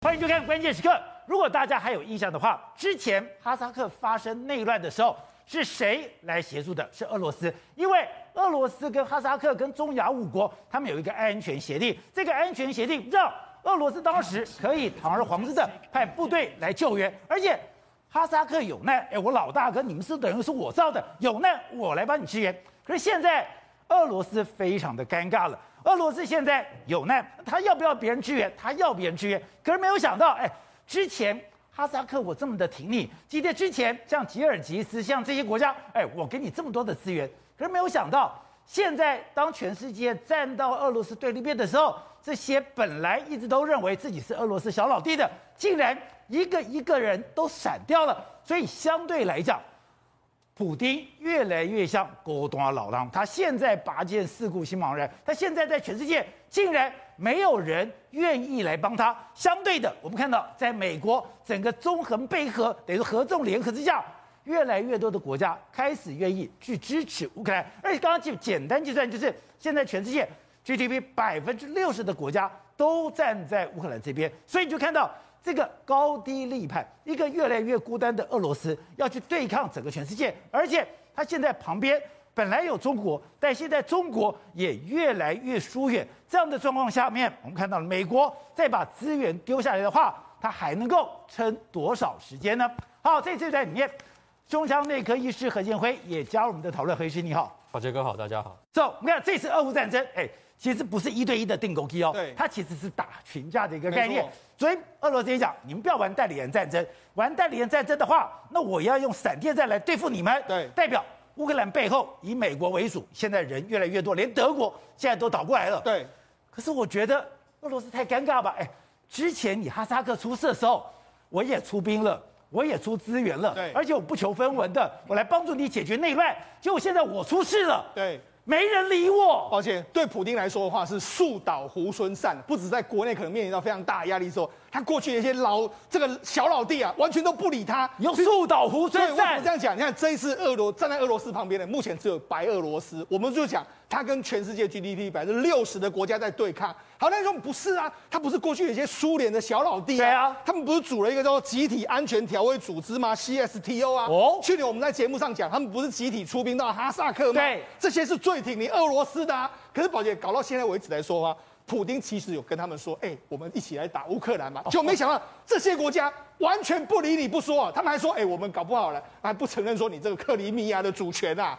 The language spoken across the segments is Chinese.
欢迎收看关键时刻。如果大家还有印象的话，之前哈萨克发生内乱的时候，是谁来协助的？是俄罗斯。因为俄罗斯跟哈萨克跟中亚五国，他们有一个安全协定。这个安全协定让俄罗斯当时可以堂而皇之的派部队来救援，而且哈萨克有难，哎，我老大哥，你们是等于是我造的，有难我来帮你支援。可是现在俄罗斯非常的尴尬了。俄罗斯现在有难，他要不要别人支援？他要别人支援，可是没有想到，哎，之前哈萨克我这么的挺你，今天之前像吉尔吉斯，像这些国家，哎，我给你这么多的资源，可是没有想到，现在当全世界站到俄罗斯对立面的时候，这些本来一直都认为自己是俄罗斯小老弟的，竟然一个一个人都闪掉了，所以相对来讲。普丁越来越像孤单老狼，他现在拔剑四顾心茫然，他现在在全世界竟然没有人愿意来帮他。相对的，我们看到在美国整个纵横捭阖，等于合纵联合之下，越来越多的国家开始愿意去支持乌克兰。而且刚刚就简单计算，就是现在全世界 GDP 百分之六十的国家都站在乌克兰这边，所以你就看到。这个高低立判，一个越来越孤单的俄罗斯要去对抗整个全世界，而且他现在旁边本来有中国，但现在中国也越来越疏远。这样的状况下面，我们看到了美国再把资源丢下来的话，它还能够撑多少时间呢？好，在这段里面，胸腔内科医师何建辉也加入我们的讨论。何医师你好，郝杰哥好，大家好。走，我们看这次俄乌战争，哎。其实不是一对一的定购机哦，对，它其实是打群架的一个概念。所以俄罗斯也讲，你们不要玩代理人战争，玩代理人战争的话，那我要用闪电战来对付你们。对，代表乌克兰背后以美国为主，现在人越来越多，连德国现在都倒过来了。对，可是我觉得俄罗斯太尴尬吧？哎，之前你哈萨克出事的时候，我也出兵了，我也出资源了，对，而且我不求分文的，我来帮助你解决内乱。结果现在我出事了，对。没人理我，抱歉，对普丁来说的话是树倒猢狲散，不止在国内可能面临到非常大的压力之后，他过去的一些老这个小老弟啊，完全都不理他，用树倒猢狲散。对，我这样讲，你看这一次俄罗站在俄罗斯旁边的，目前只有白俄罗斯，我们就讲他跟全世界 GDP 百分之六十的国家在对抗。好，那说不是啊，他不是过去有些苏联的小老弟啊，对啊，他们不是组了一个叫做集体安全调解组织吗？CSTO 啊，哦，去年我们在节目上讲，他们不是集体出兵到哈萨克吗？对，这些是最挺你俄罗斯。的、啊，可是宝姐搞到现在为止来说啊，普丁其实有跟他们说，哎、欸，我们一起来打乌克兰嘛，就没想到这些国家完全不理你不说、啊，他们还说，哎、欸，我们搞不好了，还不承认说你这个克里米亚的主权啊。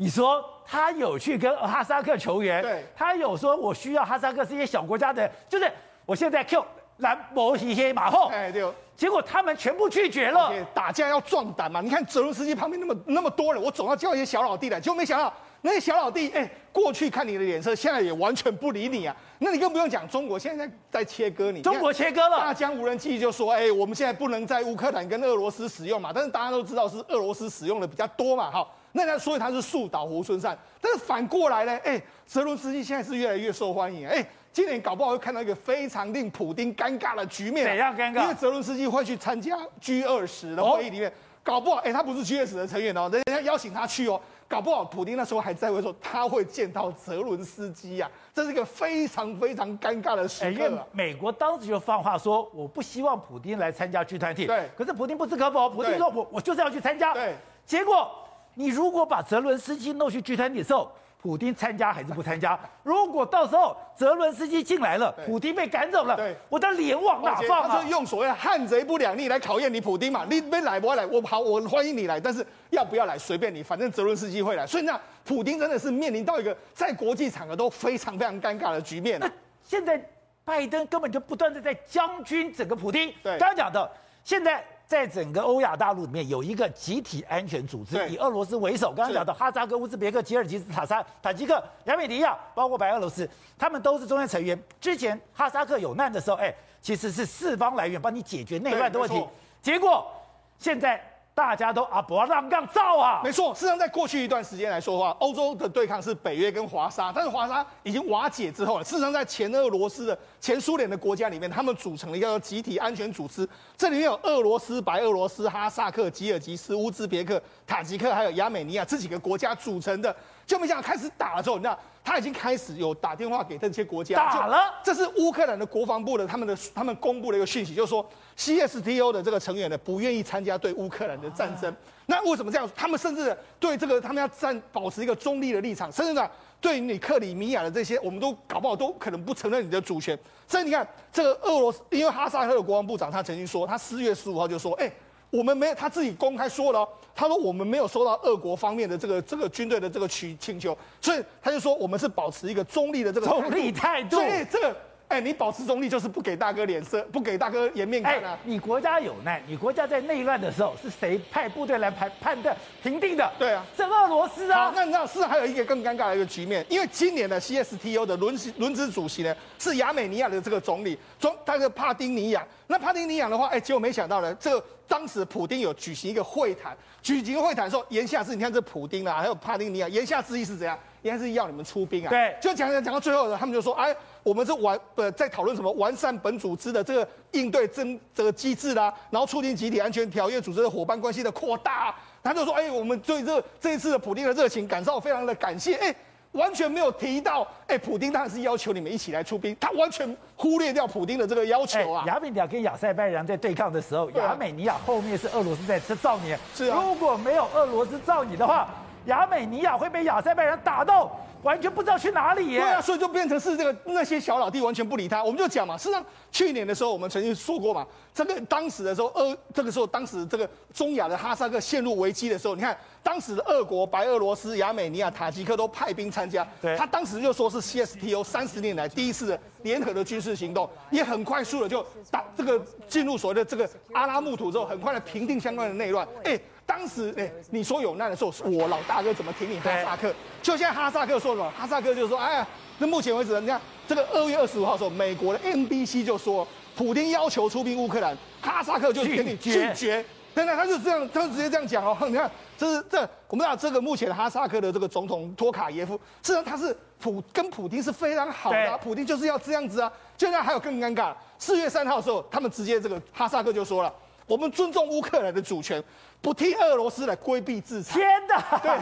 你说他有去跟哈萨克求援，对，他有说我需要哈萨克这些小国家的，就是我现在 Q 蓝博一些马后，哎，对，结果他们全部拒绝了。打架要壮胆嘛，你看泽伦斯基旁边那么那么多人，我总要叫一些小老弟来，结果没想到。那些小老弟，哎，过去看你的脸色，现在也完全不理你啊！那你更不用讲，中国现在在切割你。中国切割了。大疆无人机就说，哎，我们现在不能在乌克兰跟俄罗斯使用嘛，但是大家都知道是俄罗斯使用的比较多嘛，好，那他所以他是树倒猢狲散。但是反过来呢，哎，泽伦斯基现在是越来越受欢迎，哎，今年搞不好会看到一个非常令普丁尴尬的局面。怎样尴尬？因为泽伦斯基会去参加 G 二十的会议里面，哦、搞不好，哎，他不是 G 二十的成员哦，人家邀请他去哦。搞不好，普丁那时候还在位，说他会见到泽伦斯基呀，这是一个非常非常尴尬的时刻。因为美国当时就放话说，我不希望普丁来参加 G 团体。对。可是普丁不置可否，普丁说我我就是要去参加。对。结果你如果把泽伦斯基弄去聚餐的时候。普丁参加还是不参加？如果到时候泽伦斯基进来了，普丁被赶走了，我的脸往哪放啊？他是用所谓的汉贼不两立来考验你普丁嘛？你没来不来？我好，我欢迎你来，但是要不要来随便你，反正泽伦斯基会来。所以那普丁真的是面临到一个在国际场合都非常非常尴尬的局面。那现在拜登根本就不断的在将军整个普丁。对，刚刚讲的现在。在整个欧亚大陆里面有一个集体安全组织，以俄罗斯为首。刚刚讲到哈萨克、乌兹别克、吉尔吉斯、塔萨、塔吉克、亚美尼亚，包括白俄罗斯，他们都是中央成员。之前哈萨克有难的时候，哎，其实是四方来源帮你解决内乱的问题。结果现在。大家都啊，不要让造啊！没错，事实上，在过去一段时间来说的话，欧洲的对抗是北约跟华沙，但是华沙已经瓦解之后了。事实上，在前俄罗斯的、前苏联的国家里面，他们组成了一个集体安全组织，这里面有俄罗斯、白俄罗斯、哈萨克、吉尔吉斯、乌兹别克、塔吉克，还有亚美尼亚这几个国家组成的。就没想到开始打了之后，你知道。他已经开始有打电话给这些国家打了。这是乌克兰的国防部的他们的他们公布的一个讯息，就是说 CSTO 的这个成员呢不愿意参加对乌克兰的战争。那为什么这样？他们甚至对这个他们要站保持一个中立的立场，甚至呢对你克里米亚的这些，我们都搞不好都可能不承认你的主权。所以你看这个俄罗斯，因为哈萨克的国防部长他曾经说，他四月十五号就说，哎。我们没有，他自己公开说了，他说我们没有收到俄国方面的这个这个军队的这个请请求，所以他就说我们是保持一个中立的这个中立态度。所以这个，哎，你保持中立就是不给大哥脸色，不给大哥颜面看啊。你国家有难，你国家在内乱的时候是谁派部队来判判断平定的？对啊，是俄罗斯啊。好，那你知道是还有一个更尴尬的一个局面，因为今年的 CSTO 的轮轮值主席呢是亚美尼亚的这个总理，总他是帕丁尼亚。那帕丁尼亚的话，哎，结果没想到呢，这个。当时普丁有举行一个会谈，举行会谈的时候，言下之意，你看这普丁啊，还有帕丁尼亚，言下之意是怎样？言下之意要你们出兵啊。对，就讲讲讲到最后呢，他们就说，哎，我们是完呃在讨论什么完善本组织的这个应对争这个机制啦，然后促进集体安全条约组织的伙伴关系的扩大。他就说，哎，我们对这这一次的普丁的热情感受非常的感谢，哎。完全没有提到，哎、欸，普丁当然是要求你们一起来出兵，他完全忽略掉普丁的这个要求啊。欸、亚美尼亚跟亚塞拜然在对抗的时候，亚、啊、美尼亚后面是俄罗斯在造你。是啊，如果没有俄罗斯造你的话，亚美尼亚会被亚塞拜然打到。完全不知道去哪里耶！对啊，所以就变成是这个那些小老弟完全不理他。我们就讲嘛，事实上去年的时候我们曾经说过嘛，这个当时的时候，俄这个时候当时这个中亚的哈萨克陷入危机的时候，你看当时的俄国、白俄罗斯、亚美尼亚、塔吉克都派兵参加。对，他当时就说是 CSTO 三十年来第一次的联合的军事行动，也很快速的就打这个进入所谓的这个阿拉木图之后，很快的平定相关的内乱。哎。当时，哎，你说有难的时候，我老大哥怎么挺你哈萨克？就现在哈萨克说什么？哈萨克就说，哎呀，那目前为止，你看这个二月二十五号的时候，美国的 NBC 就说，普京要求出兵乌克兰，哈萨克就给你拒绝。对，那他就这样，他就直接这样讲哦。你看，这是这我们知道这个目前哈萨克的这个总统托卡耶夫，实际上他是普跟普京是非常好的，普京就是要这样子啊。现在还有更尴尬，四月三号的时候，他们直接这个哈萨克就说了，我们尊重乌克兰的主权。不替俄罗斯来规避制裁，天哪！对，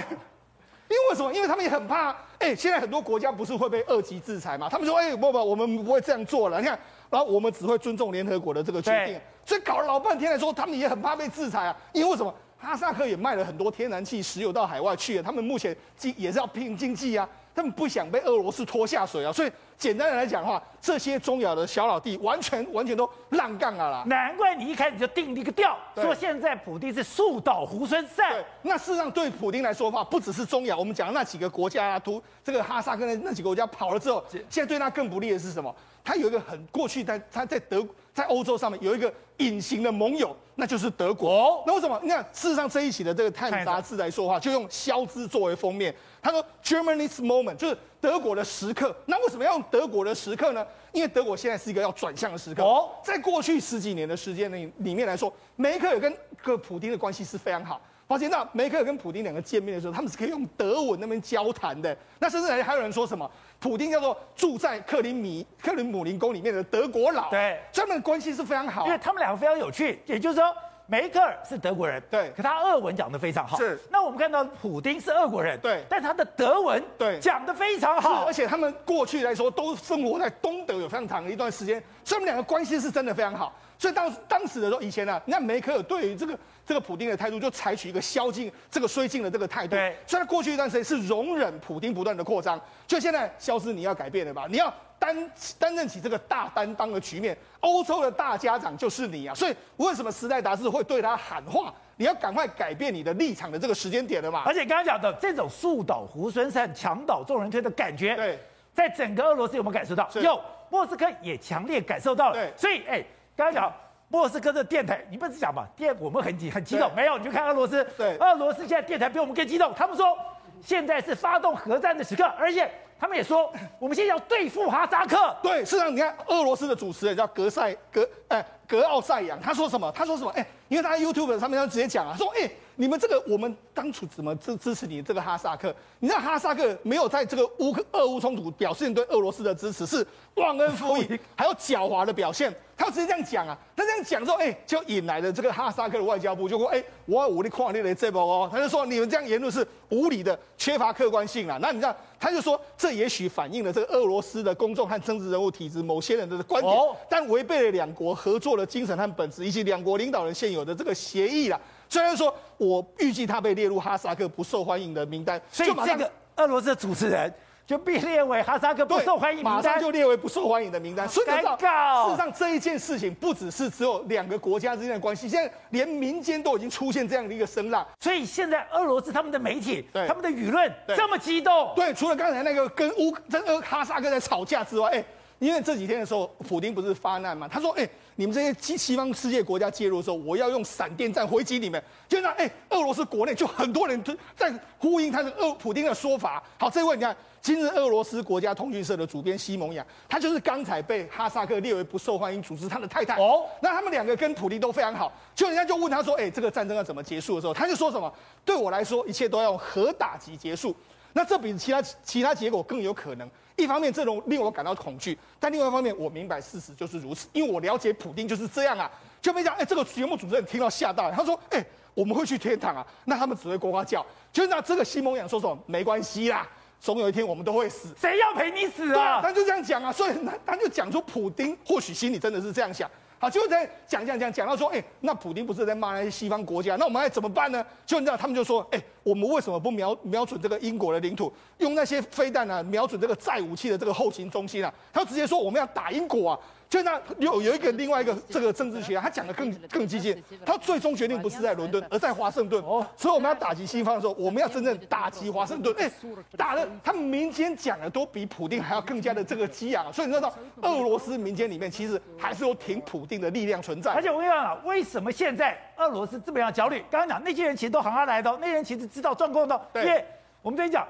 因为为什么？因为他们也很怕。哎，现在很多国家不是会被二级制裁嘛？他们说，哎，不不，我们不会这样做了。你看，然后我们只会尊重联合国的这个决定。所以搞了老半天来说，他们也很怕被制裁啊。因为为什么？哈萨克也卖了很多天然气、石油到海外去了，他们目前经也是要拼经济啊。他们不想被俄罗斯拖下水啊，所以简单的来讲的话，这些中亚的小老弟完全完全都烂杠啊啦。难怪你一开始就定了一个调，说现在普丁是树倒猢狲散。对，那事实上对普丁来说的话，不只是中亚，我们讲的那几个国家啊，都这个哈萨克那那几个国家跑了之后，现在对他更不利的是什么？他有一个很过去在他在德在欧洲上面有一个隐形的盟友，那就是德国。哦、那为什么？你看，事实上这一期的这个《泰晤》杂志来说的话，就用肖兹作为封面。他说：“Germany's moment 就是德国的时刻。那为什么要用德国的时刻呢？因为德国现在是一个要转向的时刻。哦，在过去十几年的时间里里面来说，梅克尔跟个普丁的关系是非常好。发现那梅克尔跟普丁两个见面的时候，他们是可以用德文那边交谈的。那甚至还还有人说什么？”普丁叫做住在克林米克林姆林宫里面的德国佬，对，他们的关系是非常好，因为他们两个非常有趣。也就是说，梅克尔是德国人，对，可他俄文讲得非常好。是，那我们看到普丁是俄国人，对，但他的德文对讲得非常好，而且他们过去来说都生活在东德有非常长的一段时间，所以他们两个关系是真的非常好。所以当当时的时候，以前呢、啊，你看梅克尔对于这个这个普丁的态度，就采取一个消极、这个绥靖的这个态度。对，所以他过去一段时间是容忍普丁不断的扩张。就现在，萧兹你要改变了吧？你要担担任起这个大担当的局面。欧洲的大家长就是你啊！所以为什么时代杂志会对他喊话？你要赶快改变你的立场的这个时间点了嘛？而且刚刚讲的这种树倒猢狲散、墙倒众人推的感觉，对，在整个俄罗斯有没有感受到？有，莫斯科也强烈感受到了。对，所以哎。刚才讲莫斯科的电台，你不是讲嘛？电我们很激很激动，没有你就看俄罗斯。对，俄罗斯现在电台比我们更激动。他们说现在是发动核战的时刻，而且他们也说 我们现在要对付哈萨克。对，事实上你看俄罗斯的主持人叫格塞格哎格奥塞扬，他说什么？他说什么？哎，因为他在 YouTube 上面他直接讲啊，说，哎，你们这个我们当初怎么支支持你这个哈萨克？你知道哈萨克没有在这个乌克俄乌冲突表示你对俄罗斯的支持，是忘恩负义，还有狡猾的表现。他直接这样讲啊，他这样讲之后，哎，就引来了这个哈萨克的外交部就说，哎，我要武力跨列的这波哦，他就说你们这样言论是无理的，缺乏客观性啊。那你知道，他就说这也许反映了这个俄罗斯的公众和政治人物体制某些人的观点，但违背了两国合作的精神和本质，以及两国领导人现有的这个协议啦。虽然说我预计他被列入哈萨克不受欢迎的名单，所以这个俄罗斯的主持人。就被列为哈萨克不受欢迎名单，马上就列为不受欢迎的名单。所以，事实上这一件事情不只是只有两个国家之间的关系，现在连民间都已经出现这样的一个声浪。所以现在俄罗斯他们的媒体、他们的舆论这么激动。对，除了刚才那个跟乌、跟俄哈萨克在吵架之外，哎，因为这几天的时候，普丁不是发难嘛？他说，哎。你们这些西西方世界国家介入的时候，我要用闪电战回击你们。就那哎，俄罗斯国内就很多人在呼应他的俄普丁的说法。好，这位你看，今日俄罗斯国家通讯社的主编西蒙雅，他就是刚才被哈萨克列为不受欢迎组织，他的太太。哦，那他们两个跟普丁都非常好。就人家就问他说，哎，这个战争要怎么结束的时候，他就说什么？对我来说，一切都要用核打击结束。那这比其他其他结果更有可能。一方面，这种令我感到恐惧；但另外一方面，我明白事实就是如此，因为我了解普丁就是这样啊。就没讲，哎，这个节目主持人听到吓到，他说，哎，我们会去天堂啊。那他们只会呱呱叫。就那这个西蒙亚说什么？没关系啦，总有一天我们都会死。谁要陪你死啊？他就这样讲啊。所以他他就讲出普丁或许心里真的是这样想。好，就在讲讲讲讲到说，哎、那普京不是在骂那些西方国家，那我们该怎么办呢？就你知道，他们就说，哎、我们为什么不瞄瞄准这个英国的领土，用那些飞弹啊，瞄准这个载武器的这个后勤中心啊？他直接说我们要打英国啊！就那有有一个另外一个这个政治学家，他讲的更更激进，他最终决定不是在伦敦，而在华盛顿。哦，所以我们要打击西方的时候，我们要真正打击华盛顿。哎，打的他们民间讲的都比普丁还要更加的这个激昂。所以你知道，俄罗斯民间里面其实还是有挺普丁的力量存在。而且我跟你讲啊，为什么现在俄罗斯这么样焦虑？刚刚讲那些人其实都行他来的，那些人其实知道状况的。因为我们跟你讲，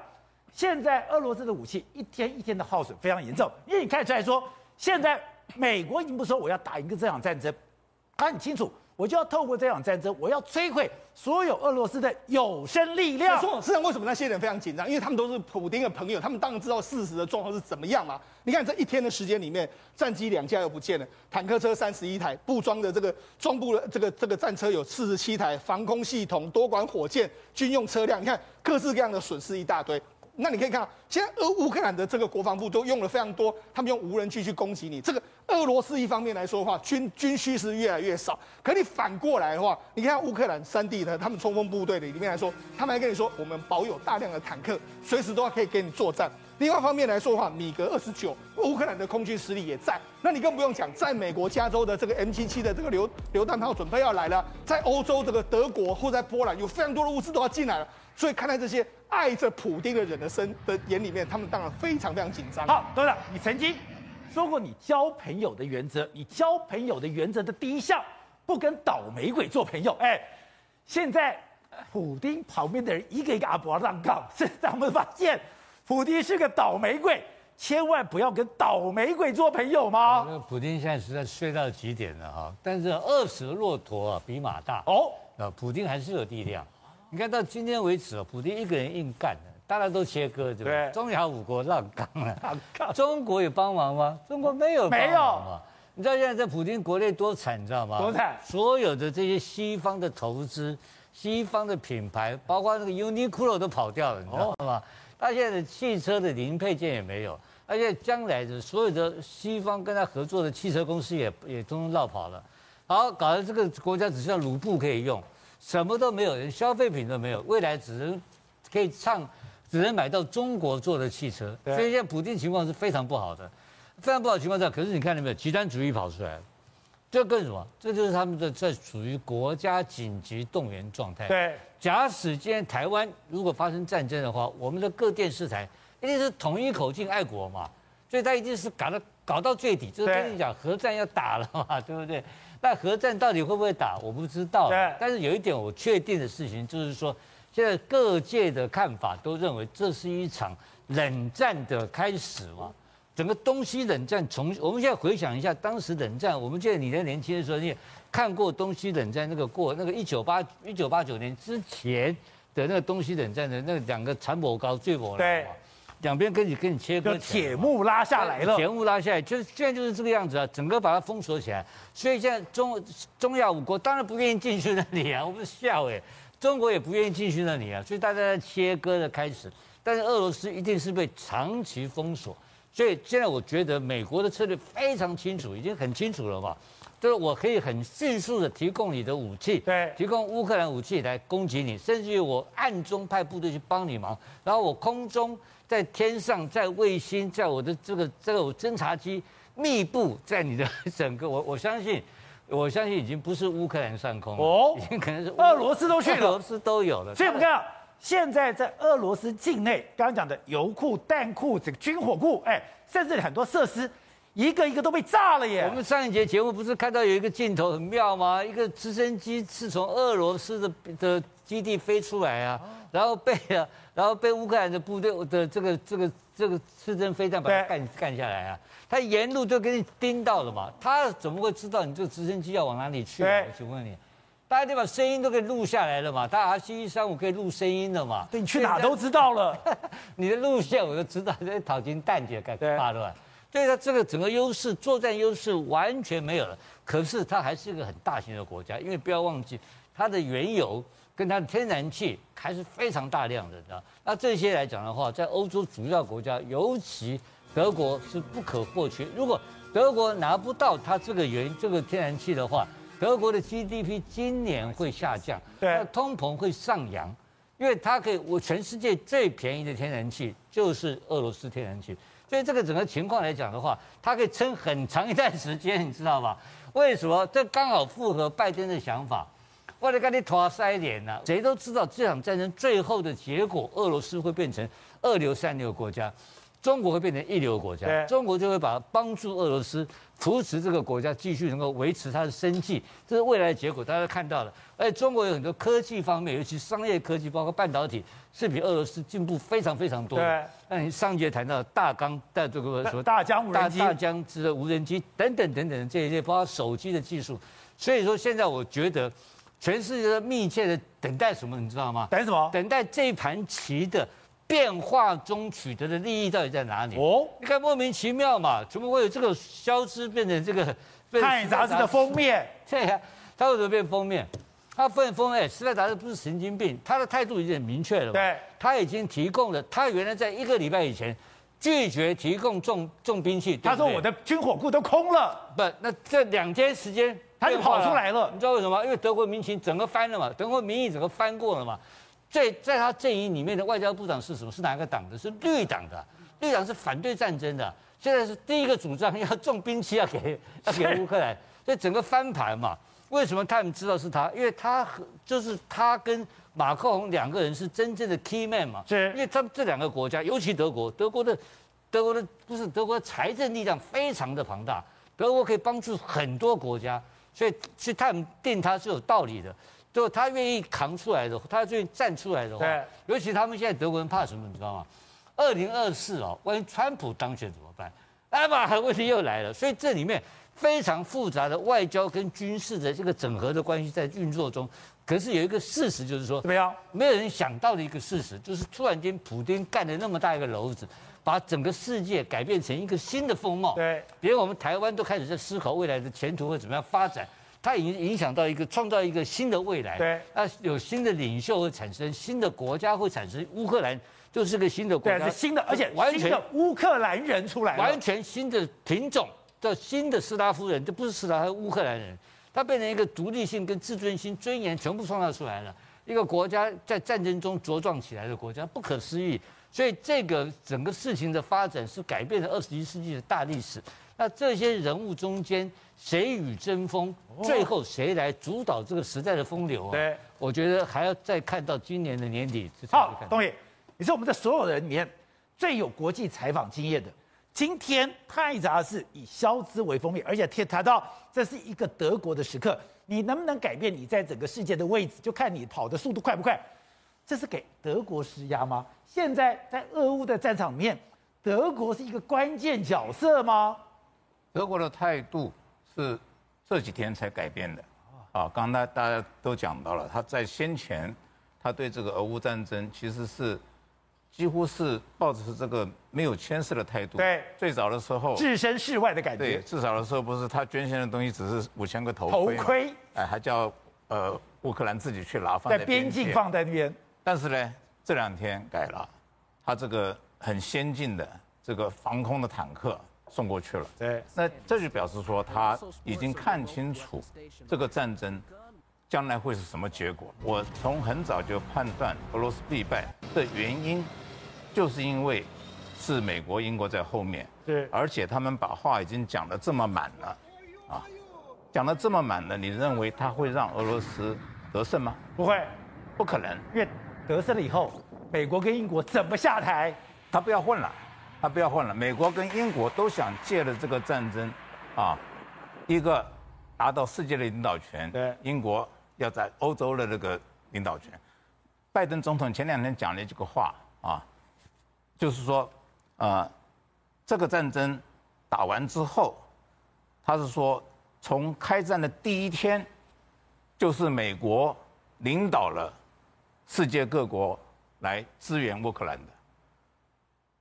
现在俄罗斯的武器一天一天的耗损非常严重，因为你看出来说现在。美国已经不说我要打赢个这场战争，他很清楚，我就要透过这场战争，我要摧毁所有俄罗斯的有生力量。说，实际上为什么那些人非常紧张？因为他们都是普丁的朋友，他们当然知道事实的状况是怎么样嘛。你看这一天的时间里面，战机两架又不见了，坦克车三十一台，布装的这个装部的这个这个战车有四十七台，防空系统、多管火箭、军用车辆，你看各式各样的损失一大堆。那你可以看到，现在俄乌克兰的这个国防部都用了非常多，他们用无人机去攻击你。这个俄罗斯一方面来说的话，军军需是越来越少。可你反过来的话，你看乌克兰三地的他们冲锋部队的里面来说，他们还跟你说，我们保有大量的坦克，随时都要可以给你作战。另外方面来说的话，米格二十九，乌克兰的空军实力也在。那你更不用讲，在美国加州的这个 M 七七的这个榴榴弹炮准备要来了，在欧洲这个德国或在波兰有非常多的物资都要进来了。所以看在这些爱着普丁的人的身的眼里面，他们当然非常非常紧张。好，董事长，你曾经说过，你交朋友的原则，你交朋友的原则的第一项，不跟倒霉鬼做朋友。哎，现在普丁旁边的人一个一个阿伯让杠，是咱们发现普京是个倒霉鬼，千万不要跟倒霉鬼做朋友吗？那普京现在实在睡到极点了哈，但是饿死的骆驼啊比马大哦，那普京还是有力量。你看到今天为止，普京一个人硬干的，大家都切割，对不对？中亚五国让岗了，中国有帮忙吗？中国没有。没有。你知道现在在普京国内多惨，你知道吗？多惨！所有的这些西方的投资、西方的品牌，包括那个 Uniqlo 都跑掉了，你知道吗？他现在的汽车的零配件也没有，而且将来的所有的西方跟他合作的汽车公司也也通通落跑了。好，搞得这个国家只剩下卢布可以用。什么都没有，连消费品都没有，未来只能可以唱，只能买到中国做的汽车。所以现在普丁情况是非常不好的，非常不好的情况下，可是你看到没有，极端主义跑出来了，这更什么？这就是他们的在处于国家紧急动员状态。对，假使今天台湾如果发生战争的话，我们的各电视台一定是统一口径爱国嘛，所以他一定是搞到搞到最底，就是跟你讲核战要打了嘛，对不对？那核战到底会不会打？我不知道。对。但是有一点我确定的事情，就是说，现在各界的看法都认为这是一场冷战的开始嘛。整个东西冷战从我们现在回想一下，当时冷战，我们记得你在年轻的时候，你也看过东西冷战那个过那个一九八一九八九年之前的那个东西冷战的那两个残谋高最谋对，两边跟你跟你切割，铁幕拉下来了，铁幕拉下来，就是现在就是这个样子啊，整个把它封锁起来。所以现在中中亚五国当然不愿意进去那里啊，我们笑哎，中国也不愿意进去那里啊，所以大家在切割的开始，但是俄罗斯一定是被长期封锁。所以现在我觉得美国的策略非常清楚，已经很清楚了嘛，就是我可以很迅速的提供你的武器，对，提供乌克兰武器来攻击你，甚至于我暗中派部队去帮你忙，然后我空中在天上在卫星在我的这个这个侦察机密布在你的整个，我我相信，我相信已经不是乌克兰上空哦，已经可能是俄罗斯都去了，俄罗斯都有了，所以我们看。现在在俄罗斯境内，刚刚讲的油库、弹库、这个军火库，哎，甚至很多设施，一个一个都被炸了耶。我们上一节节目不是看到有一个镜头很妙吗？一个直升机是从俄罗斯的的基地飞出来啊，然后被啊，然后被乌克兰的部队的这个这个这个刺针飞弹把它干干下来啊。他沿路就给你盯到了嘛，他怎么会知道你这个直升机要往哪里去？我请问你。大家都把声音都可以录下来了嘛？大家 R C 一三五可以录声音了嘛？对，你去哪都知道了，你的路线我都知道，在讨金蛋姐干嘛对吧？所以它这个整个优势，作战优势完全没有了。可是它还是一个很大型的国家，因为不要忘记，它的原油跟它的天然气还是非常大量的，知？那这些来讲的话，在欧洲主要国家，尤其德国是不可或缺。如果德国拿不到它这个原这个天然气的话，德国的 GDP 今年会下降，对，通膨会上扬，因为它可以，我全世界最便宜的天然气就是俄罗斯天然气，所以这个整个情况来讲的话，它可以撑很长一段时间，你知道吗？为什么？这刚好符合拜登的想法。我来跟你拖塞一点呢，谁都知道这场战争最后的结果，俄罗斯会变成二流三流国家。中国会变成一流国家，中国就会把帮助俄罗斯扶持这个国家继续能够维持它的生计，这是未来的结果，大家都看到了。而且中国有很多科技方面，尤其商业科技，包括半导体，是比俄罗斯进步非常非常多的。对，那你上节谈到大疆在这个什么大疆无人机、大疆之无人机等等等等的这些，包括手机的技术。所以说，现在我觉得全世界密切的等待什么，你知道吗？等什么？等待这一盘棋的。变化中取得的利益到底在哪里？哦，你看莫名其妙嘛，怎么会有这个消失变成这个《泰杂志》的封面？对呀，他为什么变封面？他封封哎，《时代杂志》不是神经病，他的态度已经很明确了。对，他已经提供了，他原来在一个礼拜以前拒绝提供重重兵器，他说我的军火库都空了。不，那这两天时间他就跑出来了，你知道为什么？因为德国民情整个翻了嘛，德国民意整个翻过了嘛。在在他阵营里面的外交部长是什么？是哪个党的？是绿党的。绿党是反对战争的。现在是第一个主张 要重兵器要给要给乌克兰，所以整个翻盘嘛。为什么他们知道是他？因为他和就是他跟马克龙两个人是真正的 key man 嘛。是。因为他们这两个国家，尤其德国，德国的德国的不是德国的财政力量非常的庞大，德国可以帮助很多国家，所以去他们定他是有道理的。就他愿意扛出来的，他愿意站出来的话，对，尤其他们现在德国人怕什么，你知道吗？二零二四哦，万一川普当选怎么办？哎嘛，问题又来了。所以这里面非常复杂的外交跟军事的这个整合的关系在运作中。可是有一个事实就是说，怎么样？没有人想到的一个事实，就是突然间普京干了那么大一个篓子，把整个世界改变成一个新的风貌。对，连我们台湾都开始在思考未来的前途会怎么样发展。它已经影响到一个创造一个新的未来，对，那有新的领袖会产生，新的国家会产生，乌克兰就是个新的国家，对，是新的，而且完全乌克兰人出来了，完全新的品种叫新的斯拉夫人，这不是斯拉夫，乌克兰人，他变成一个独立性跟自尊心、尊严全部创造出来了，一个国家在战争中茁壮起来的国家，不可思议。所以这个整个事情的发展是改变了二十一世纪的大历史。那这些人物中间谁与争锋，最后谁来主导这个时代的风流啊？对，我觉得还要再看到今年的年底。好，东野，你是我们的所有人里面最有国际采访经验的。今天《泰杂志》以萧兹为封面，而且谈到这是一个德国的时刻，你能不能改变你在整个世界的位置，就看你跑的速度快不快。这是给德国施压吗？现在在俄乌的战场里面。德国是一个关键角色吗？德国的态度是这几天才改变的。啊，刚才大家都讲到了，他在先前，他对这个俄乌战争其实是几乎是抱着这个没有牵涉的态度。对，最早的时候置身事外的感觉。对，至少的时候不是他捐献的东西只是五千个头盔，头盔，哎，还叫呃乌克兰自己去拿，放在边境放在那边。但是呢，这两天改了，他这个很先进的这个防空的坦克。送过去了，对，那这就表示说他已经看清楚这个战争将来会是什么结果。我从很早就判断俄罗斯必败的原因，就是因为是美国、英国在后面，对，而且他们把话已经讲得这么满了，啊，讲得这么满了，你认为他会让俄罗斯得胜吗？不会，不可能，因为得胜了以后，美国跟英国怎么下台？他不要混了。他不要混了，美国跟英国都想借着这个战争，啊，一个达到世界的领导权，对，英国要在欧洲的这个领导权。拜登总统前两天讲了几个话啊，就是说，呃，这个战争打完之后，他是说从开战的第一天，就是美国领导了世界各国来支援乌克兰的。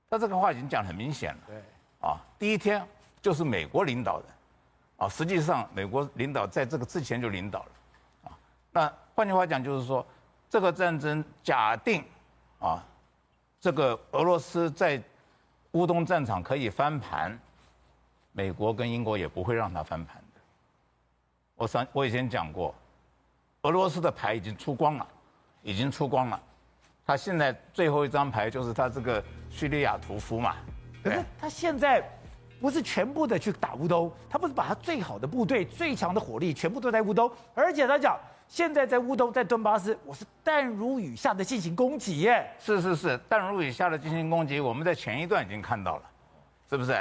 他这个话已经讲得很明显了，对，啊，第一天就是美国领导的，啊，实际上美国领导在这个之前就领导了，啊，那换句话讲就是说，这个战争假定，啊，这个俄罗斯在乌东战场可以翻盘，美国跟英国也不会让他翻盘的。我上我以前讲过，俄罗斯的牌已经出光了，已经出光了。他现在最后一张牌就是他这个叙利亚屠夫嘛，可是他现在不是全部的去打乌东，他不是把他最好的部队、最强的火力全部都在乌东，而且他讲现在在乌东、在顿巴斯，我是弹如雨下的进行攻击耶。是是是，弹如雨下的进行攻击，我们在前一段已经看到了，是不是？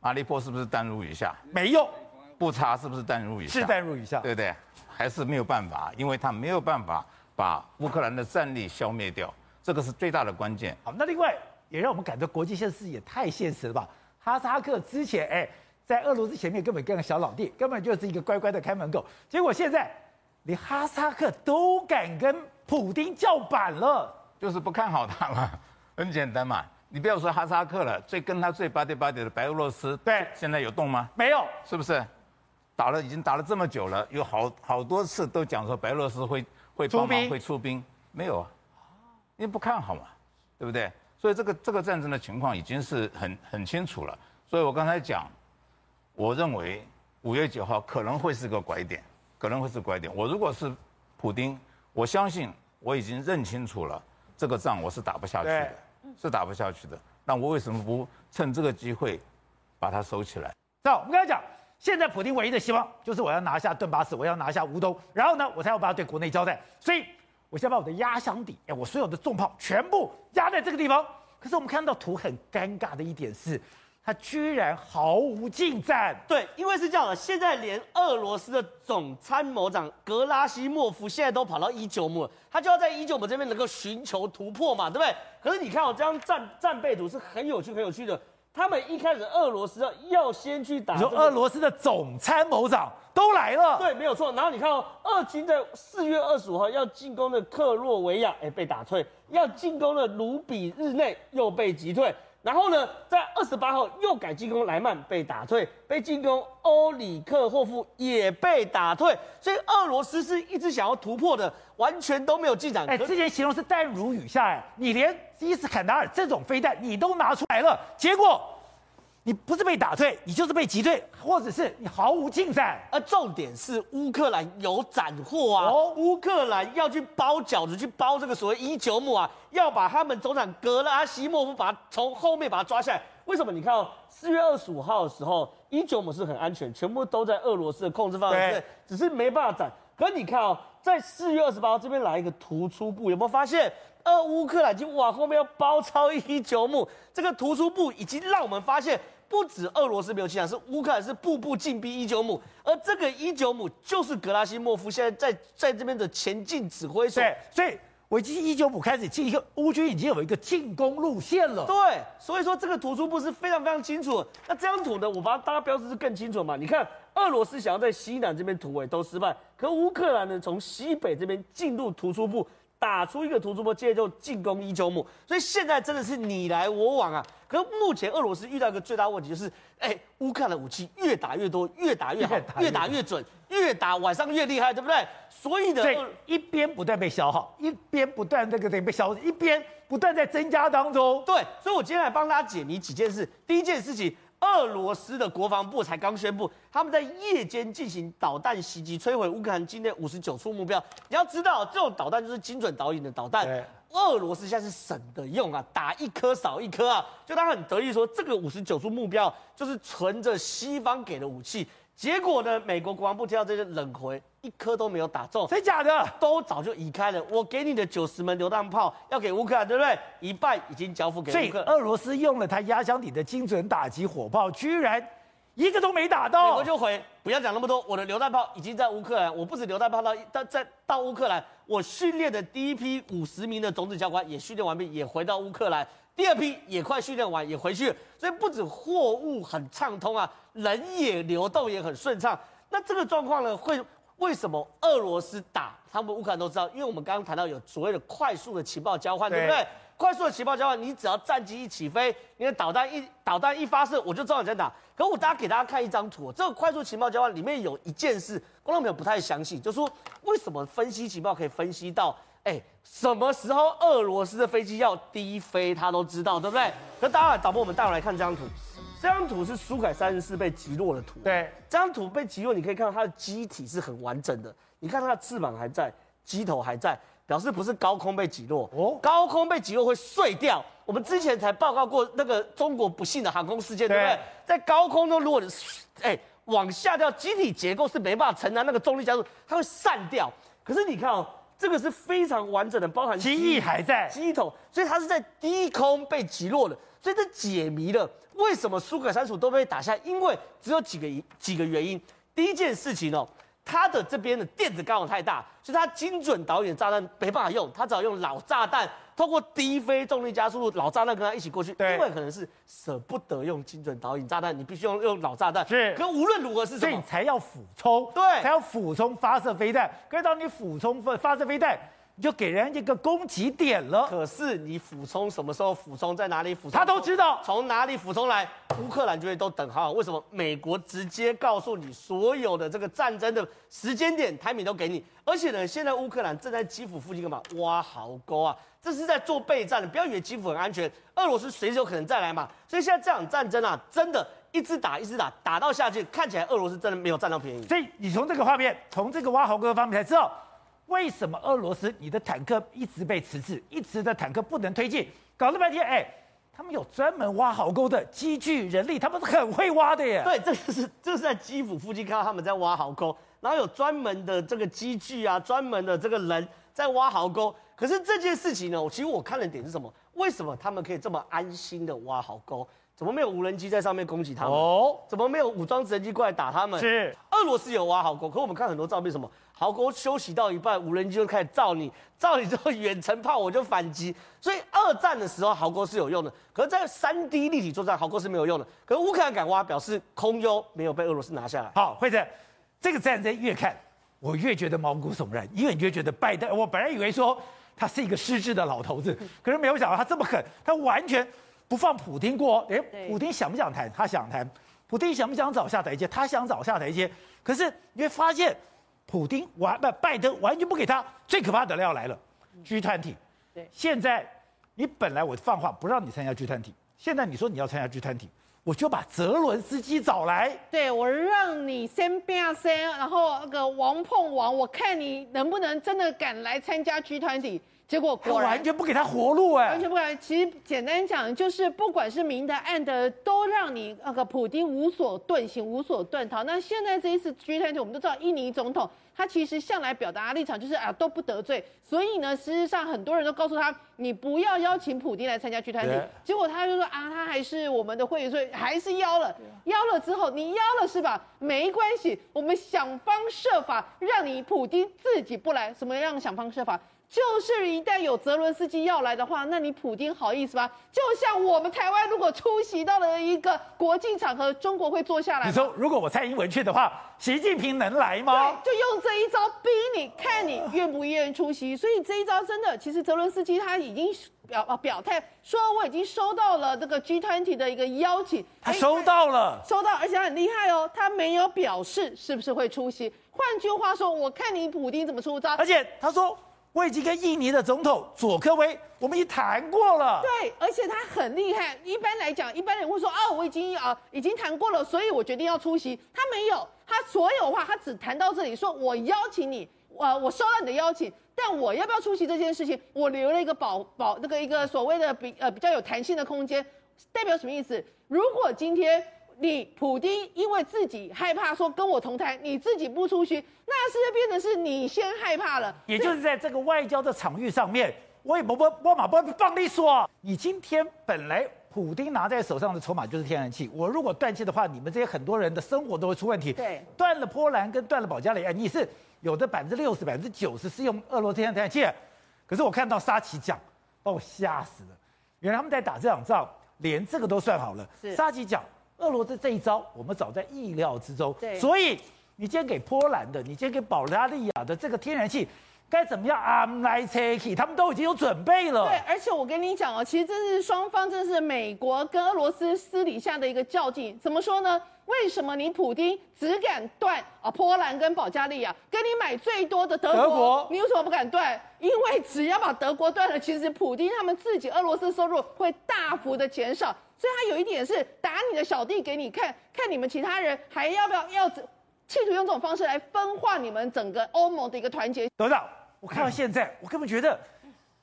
阿利波是不是弹如雨下？没用。布查是不是弹如雨下？是弹如雨下，对不对？还是没有办法，因为他没有办法把乌克兰的战力消灭掉。这个是最大的关键。好，那另外也让我们感到国际现实也太现实了吧？哈萨克之前哎，在俄罗斯前面根本跟个小老弟，根本就是一个乖乖的看门狗。结果现在连哈萨克都敢跟普丁叫板了，就是不看好他嘛。很简单嘛，你不要说哈萨克了，最跟他最巴蒂巴蒂的白俄罗斯，对，现在有动吗？没有，是不是？打了已经打了这么久了，有好好多次都讲说白俄罗斯会会帮忙会出兵，没有啊。因为不看好嘛，对不对？所以这个这个战争的情况已经是很很清楚了。所以我刚才讲，我认为五月九号可能会是个拐点，可能会是拐点。我如果是普丁，我相信我已经认清楚了，这个仗我是打不下去的，是打不下去的。那我为什么不趁这个机会把它收起来？那我们刚才讲，现在普丁唯一的希望就是我要拿下顿巴斯，我要拿下乌东，然后呢，我才要把它对国内交代。所以。我先把我的压箱底，哎，我所有的重炮全部压在这个地方。可是我们看到图很尴尬的一点是，他居然毫无进展。对，因为是这样的，现在连俄罗斯的总参谋长格拉西莫夫现在都跑到伊久姆，他就要在伊久姆这边能够寻求突破嘛，对不对？可是你看我这张战战备图是很有趣、很有趣的。他们一开始俄罗斯要要先去打，说俄罗斯的总参谋长都来了，对，没有错。然后你看哦，俄军在四月二十五号要进攻的克洛维亚，哎，被打退；要进攻的卢比日内又被击退。然后呢，在二十八号又改进攻莱曼，被打退；被进攻欧里克霍夫也被打退。所以俄罗斯是一直想要突破的，完全都没有进展。哎，之前形容是弹如雨下，哎，你连伊斯坎达尔这种飞弹你都拿出来了，结果。你不是被打退，你就是被击退，或者是你毫无进展。而重点是乌克兰有斩获啊！哦，乌克兰要去包饺子，去包这个所谓伊久姆啊，要把他们总长格拉西莫夫把他从后面把他抓下来。为什么？你看哦，四月二十五号的时候，伊久姆是很安全，全部都在俄罗斯的控制范围内，只是没办法斩。可你看哦，在四月二十八号这边来一个突出部，有没有发现？呃，乌克兰已经往后面要包抄伊九姆，这个突出部已经让我们发现。不止俄罗斯没有进展，是乌克兰是步步进逼伊九姆，而这个伊九姆就是格拉西莫夫现在在在这边的前进指挥所。对，所以维基一九五开始进，乌军已经有一个进攻路线了。对，所以说这个图出部是非常非常清楚。那这张图呢，我把它大家标示是更清楚嘛？你看，俄罗斯想要在西南这边突围都失败，可乌克兰呢从西北这边进入图出部。打出一个突出波，接着就进攻伊久姆，所以现在真的是你来我往啊。可是目前俄罗斯遇到一个最大问题就是，哎，乌克兰的武器越打越多，越打越好，越打越准，越打晚上越厉害，对不对？所以呢，一边不断被消耗，一边不断这个得被消耗，一边不断在增加当中。对，所以我今天来帮大家解谜几件事。第一件事情。俄罗斯的国防部才刚宣布，他们在夜间进行导弹袭击，摧毁乌克兰境内五十九处目标。你要知道，这种导弹就是精准导引的导弹。俄罗斯现在是省的用啊，打一颗少一颗啊，就他很得意说，这个五十九处目标就是存着西方给的武器。结果呢，美国国防部听到这些冷回。一颗都没有打中，真假的？都早就移开了。我给你的九十门榴弹炮要给乌克兰，对不对？一半已经交付给乌克兰。所以俄罗斯用了他压箱底的精准打击火炮，居然一个都没打到。美国就回，不要讲那么多，我的榴弹炮已经在乌克兰。我不止榴弹炮到到在到乌克兰，我训练的第一批五十名的种子教官也训练完毕，也回到乌克兰。第二批也快训练完，也回去。所以不止货物很畅通啊，人也流动也很顺畅。那这个状况呢，会。为什么俄罗斯打他们乌克兰都知道？因为我们刚刚谈到有所谓的快速的情报交换，对，不对？快速的情报交换，你只要战机一起飞，你的导弹一导弹一发射，我就知道你在哪。可我大家给大家看一张图，这个快速情报交换里面有一件事，观众朋友不太相信，就是说为什么分析情报可以分析到，哎，什么时候俄罗斯的飞机要低飞，他都知道，对不对？可大家导播，我们带我来看这张图。这张图是苏凯三十四被击落的图。对，这张图被击落，你可以看到它的机体是很完整的。你看它的翅膀还在，机头还在，表示不是高空被击落。哦，高空被击落会碎掉。我们之前才报告过那个中国不幸的航空事件，对，对不对？在高空中，如果哎往下掉，机体结构是没办法承担那个重力加速，它会散掉。可是你看哦，这个是非常完整的，包含机翼还在，机头，所以它是在低空被击落的。所以这解谜了，为什么苏格三十五都被打下？因为只有几个几个原因。第一件事情哦，它的这边的电子干扰太大，所以它精准导引炸弹没办法用，它只好用老炸弹，透过低飞重力加速度，老炸弹跟它一起过去。对，因为可能是舍不得用精准导引炸弹，你必须用用老炸弹。是，可无论如何是什么，所以才要俯冲，对，才要俯冲发射飞弹。可是当你俯冲发发射飞弹。你就给人一个攻击点了。可是你俯冲什么时候俯冲，在哪里俯冲，他都知道。从哪里俯冲来，乌克兰就会都等好。为什么？美国直接告诉你所有的这个战争的时间点、台名都给你。而且呢，现在乌克兰正在基辅附近干嘛？挖壕沟啊！这是在做备战的。不要以为基辅很安全，俄罗斯随时有可能再来嘛。所以现在这场战争啊，真的一直打一直打，打到下去，看起来俄罗斯真的没有占到便宜。所以你从这个画面，从这个挖壕沟的方面才知道。为什么俄罗斯你的坦克一直被迟滞，一直的坦克不能推进，搞了半天，哎，他们有专门挖壕沟的机具人力，他们是很会挖的耶。对，这是这是在基辅附近看到他们在挖壕沟，然后有专门的这个机具啊，专门的这个人在挖壕沟。可是这件事情呢，其实我看的点是什么？为什么他们可以这么安心的挖壕沟？怎么没有无人机在上面攻击他们？哦，怎么没有武装直升机过来打他们？是，俄罗斯有挖壕沟，可我们看很多照片，什么？壕沟休息到一半，无人机就开始照你，照你之后远程炮我就反击。所以二战的时候壕沟是有用的，可是在三 D 立体作战壕沟是没有用的。可是乌克兰敢挖，表示空优没有被俄罗斯拿下来。好，惠子，这个战争越看我越觉得毛骨悚然，因为你越觉得拜登，我本来以为说他是一个失智的老头子，可是没有想到他这么狠，他完全不放普丁过。哎，普丁想不想谈？他想谈。普丁想不想找下台阶？他想找下台阶。可是你会发现。普丁完不，拜登完全不给他。最可怕的料来了，G 团体。对，现在你本来我放话不让你参加 G 团体现在你说你要参加 G 团体我就把泽伦斯基找来。对，我让你先不要先，然后那个王碰王，我看你能不能真的敢来参加 G20。结果果然完全不给他活路哎，完全不给。其实简单讲，就是不管是明的暗的，都让你那个普丁无所遁形、无所遁逃。那现在这一次 G20，我们都知道印尼总统他其实向来表达立场就是啊都不得罪，所以呢，事实上很多人都告诉他，你不要邀请普丁来参加 G20。结果他就说啊，他还是我们的会员，所以还是邀了。邀了之后，你邀了是吧？没关系，我们想方设法让你普丁自己不来。什么样想方设法？就是一旦有泽伦斯基要来的话，那你普京好意思吗？就像我们台湾如果出席到了一个国际场合，中国会坐下来？你说如果我蔡英文去的话，习近平能来吗？对，就用这一招逼你，看你愿不愿意出席。所以这一招真的，其实泽伦斯基他已经表啊表态说，我已经收到了这个 G20 的一个邀请，他收到了，收到，而且他很厉害哦，他没有表示是不是会出席。换句话说，我看你普京怎么出招。而且他说。我已经跟印尼的总统佐科威，我们已经谈过了。对，而且他很厉害。一般来讲，一般人会说啊，我已经啊已经谈过了，所以我决定要出席。他没有，他所有话他只谈到这里，说我邀请你，呃我收到你的邀请，但我要不要出席这件事情，我留了一个保保那个一个所谓的比呃比较有弹性的空间，代表什么意思？如果今天。你普丁因为自己害怕说跟我同台，你自己不出去，那是变成是你先害怕了。也就是在这个外交的场域上面，我也不不我马不放你说，你今天本来普丁拿在手上的筹码就是天然气，我如果断气的话，你们这些很多人的生活都会出问题。对，断了波兰跟断了保加利亚，你是有的百分之六十、百分之九十是用俄罗斯天然气，可是我看到沙奇讲，把我吓死了。原来他们在打这场仗，连这个都算好了。是沙奇讲。俄罗斯这一招，我们早在意料之中。对，所以你今天给波兰的，你今天给保加利亚的这个天然气，该怎么样啊？来 take，他们都已经有准备了。对，而且我跟你讲哦，其实这是双方，这是美国跟俄罗斯私底下的一个较劲。怎么说呢？为什么你普京只敢断啊波兰跟保加利亚，跟你买最多的德国，德国，你为什么不敢断？因为只要把德国断了，其实普京他们自己俄罗斯收入会大幅的减少。所以他有一点是打你的小弟给你看，看你们其他人还要不要要企图用这种方式来分化你们整个欧盟的一个团结。得到，我看到现在，我根本觉得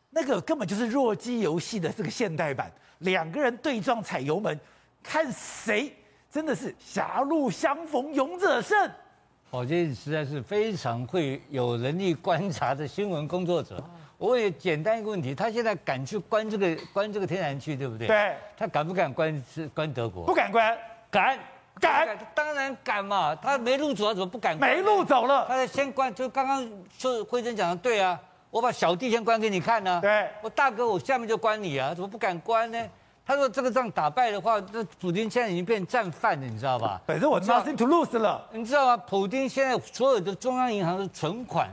那个根本就是弱鸡游戏的这个现代版，两个人对撞踩油门，看谁真的是狭路相逢勇者胜。宝杰实在是非常会有能力观察的新闻工作者。我也简单一个问题，他现在敢去关这个关这个天然气，对不对？对。他敢不敢关是关德国？不敢关。敢。敢。当然敢嘛，他没路走，他怎么不敢关？没路走了。他先关，就刚刚说惠贞讲的对啊，我把小弟先关给你看呢、啊。对。我大哥，我下面就关你啊，怎么不敢关呢？他说这个仗打败的话，那普京现在已经变战犯了，你知道吧？反正我 nothing to lose 了。你知道吗？普京现在所有的中央银行的存款。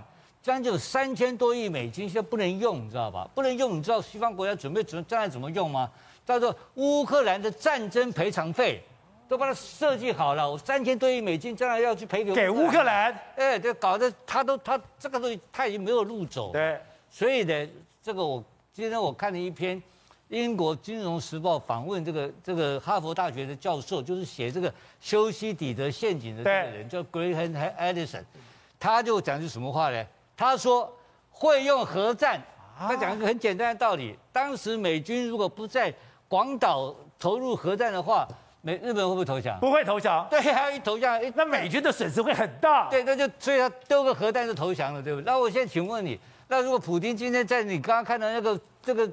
将近有三千多亿美金，现在不能用，你知道吧？不能用，你知道西方国家准备怎将来怎么用吗？叫做乌克兰的战争赔偿费，都把它设计好了。我三千多亿美金将来要去赔给给乌克兰，哎，这搞得他都他这个东西他已经没有路走。对，所以呢，这个我今天我看了一篇英国金融时报访问这个这个哈佛大学的教授，就是写这个修昔底德陷阱的这个人叫 Graham Allison，他就讲句什么话呢？他说会用核战，他讲一个很简单的道理：当时美军如果不在广岛投入核战的话，美日本会不会投降？不会投降。对，还有一投降，那美军的损失会很大。对，那就所以他丢个核弹就投降了，对不对？那我现在请问你，那如果普京今天在你刚刚看到那个这个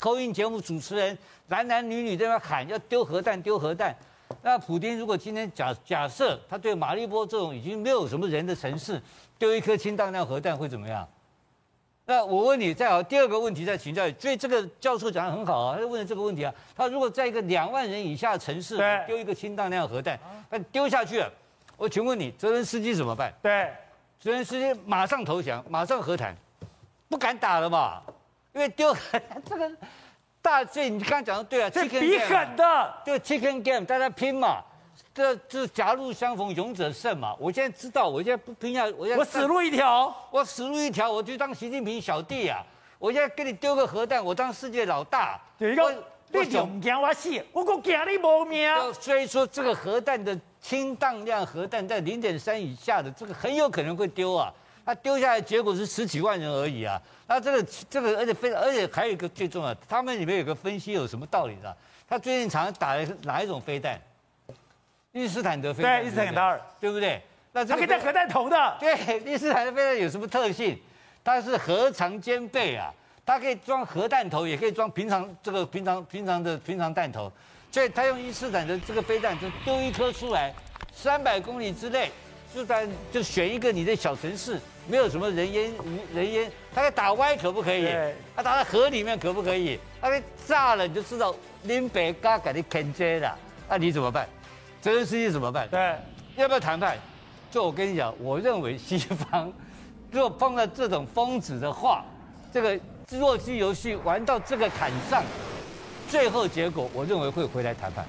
口音节目主持人男男女女在那喊要丢核弹丢核弹，那普京如果今天假假设他对马利波这种已经没有什么人的城市，丢一颗氢弹量核弹会怎么样？那我问你，再好第二个问题再请教你。所以这个教授讲的很好啊，他就问了这个问题啊。他如果在一个两万人以下的城市丢一个氢弹量核弹，那丢下去了，我请问你，泽连斯基怎么办？对，泽连斯基马上投降，马上和谈，不敢打了嘛？因为丢 这个大，所以你刚刚讲的对啊，这比狠的，就 chicken game，大家拼嘛。这这狭路相逢勇者胜嘛！我现在知道，我现在不拼下，我现在我死路一条，我死路一条，我就当习近平小弟啊！我现在给你丢个核弹，我当世界老大。有一个，你勇惊我死，我够惊你无命。所以说，这个核弹的氢弹量核弹在零点三以下的，这个很有可能会丢啊！它丢下来结果是十几万人而已啊！那这个这个，而且非而且还有一个最重要的，他们里面有个分析有什么道理的？他最近常常打哪一种飞弹？伊斯坦德飞弹，对，伊斯坦德尔，对不对？那它可以带核弹头的。对，伊斯坦德飞弹有什么特性？它是核常兼备啊，它可以装核弹头，也可以装平常这个平常平常的平常弹头。所以它用伊斯坦的这个飞弹，就丢一颗出来，三百公里之内，就在就选一个你的小城市，没有什么人烟无人烟，他给打歪可不可以？他打在河里面可不可以？他给炸了你就知道林北嘎给你肯接了，那你怎么办？泽连斯基怎么办？对，要不要谈判？就我跟你讲，我认为西方如果碰到这种疯子的话，这个弱鸡游戏玩到这个坎上，最后结果我认为会回来谈判。